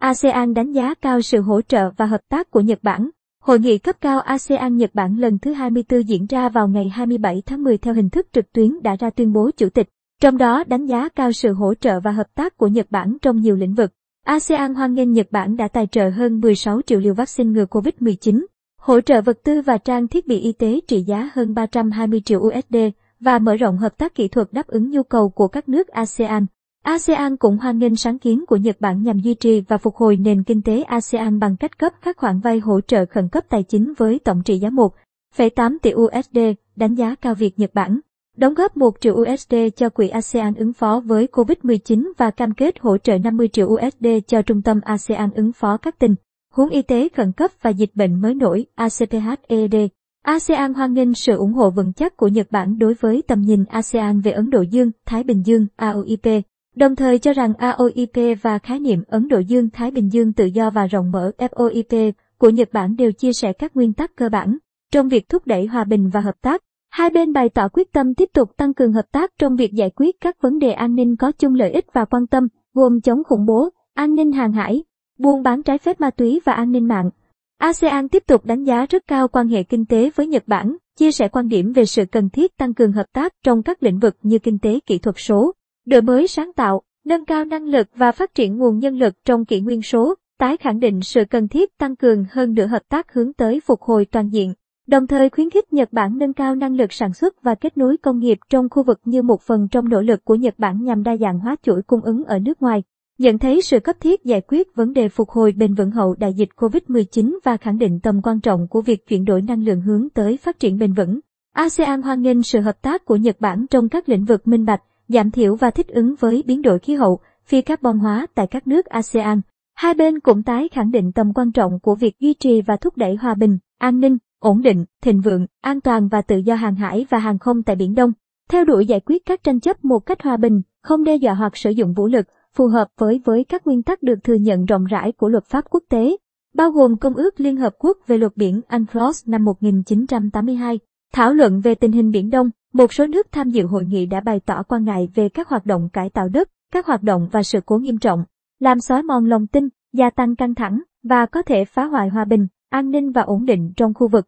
ASEAN đánh giá cao sự hỗ trợ và hợp tác của Nhật Bản. Hội nghị cấp cao ASEAN-Nhật Bản lần thứ 24 diễn ra vào ngày 27 tháng 10 theo hình thức trực tuyến đã ra tuyên bố chủ tịch, trong đó đánh giá cao sự hỗ trợ và hợp tác của Nhật Bản trong nhiều lĩnh vực. ASEAN hoan nghênh Nhật Bản đã tài trợ hơn 16 triệu liều vaccine ngừa COVID-19, hỗ trợ vật tư và trang thiết bị y tế trị giá hơn 320 triệu USD và mở rộng hợp tác kỹ thuật đáp ứng nhu cầu của các nước ASEAN. ASEAN cũng hoan nghênh sáng kiến của Nhật Bản nhằm duy trì và phục hồi nền kinh tế ASEAN bằng cách cấp các khoản vay hỗ trợ khẩn cấp tài chính với tổng trị giá 1,8 tỷ USD, đánh giá cao việc Nhật Bản đóng góp 1 triệu USD cho quỹ ASEAN ứng phó với COVID-19 và cam kết hỗ trợ 50 triệu USD cho Trung tâm ASEAN ứng phó các tình huống y tế khẩn cấp và dịch bệnh mới nổi ACPHED. ASEAN hoan nghênh sự ủng hộ vững chắc của Nhật Bản đối với tầm nhìn ASEAN về Ấn Độ Dương, Thái Bình Dương, AOIP, đồng thời cho rằng AOIP và khái niệm Ấn Độ Dương, Thái Bình Dương tự do và rộng mở FOIP của Nhật Bản đều chia sẻ các nguyên tắc cơ bản trong việc thúc đẩy hòa bình và hợp tác. Hai bên bày tỏ quyết tâm tiếp tục tăng cường hợp tác trong việc giải quyết các vấn đề an ninh có chung lợi ích và quan tâm, gồm chống khủng bố, an ninh hàng hải, buôn bán trái phép ma túy và an ninh mạng. ASEAN tiếp tục đánh giá rất cao quan hệ kinh tế với Nhật Bản, chia sẻ quan điểm về sự cần thiết tăng cường hợp tác trong các lĩnh vực như kinh tế kỹ thuật số, đổi mới sáng tạo, nâng cao năng lực và phát triển nguồn nhân lực trong kỷ nguyên số, tái khẳng định sự cần thiết tăng cường hơn nữa hợp tác hướng tới phục hồi toàn diện, đồng thời khuyến khích Nhật Bản nâng cao năng lực sản xuất và kết nối công nghiệp trong khu vực như một phần trong nỗ lực của Nhật Bản nhằm đa dạng hóa chuỗi cung ứng ở nước ngoài. Nhận thấy sự cấp thiết giải quyết vấn đề phục hồi bền vững hậu đại dịch COVID-19 và khẳng định tầm quan trọng của việc chuyển đổi năng lượng hướng tới phát triển bền vững. ASEAN hoan nghênh sự hợp tác của Nhật Bản trong các lĩnh vực minh bạch, giảm thiểu và thích ứng với biến đổi khí hậu, phi carbon hóa tại các nước ASEAN. Hai bên cũng tái khẳng định tầm quan trọng của việc duy trì và thúc đẩy hòa bình, an ninh, ổn định, thịnh vượng, an toàn và tự do hàng hải và hàng không tại Biển Đông. Theo đuổi giải quyết các tranh chấp một cách hòa bình, không đe dọa hoặc sử dụng vũ lực, phù hợp với với các nguyên tắc được thừa nhận rộng rãi của luật pháp quốc tế, bao gồm Công ước Liên Hợp Quốc về luật biển UNCLOS năm 1982. Thảo luận về tình hình Biển Đông, một số nước tham dự hội nghị đã bày tỏ quan ngại về các hoạt động cải tạo đất, các hoạt động và sự cố nghiêm trọng, làm xói mòn lòng tin, gia tăng căng thẳng và có thể phá hoại hòa bình, an ninh và ổn định trong khu vực.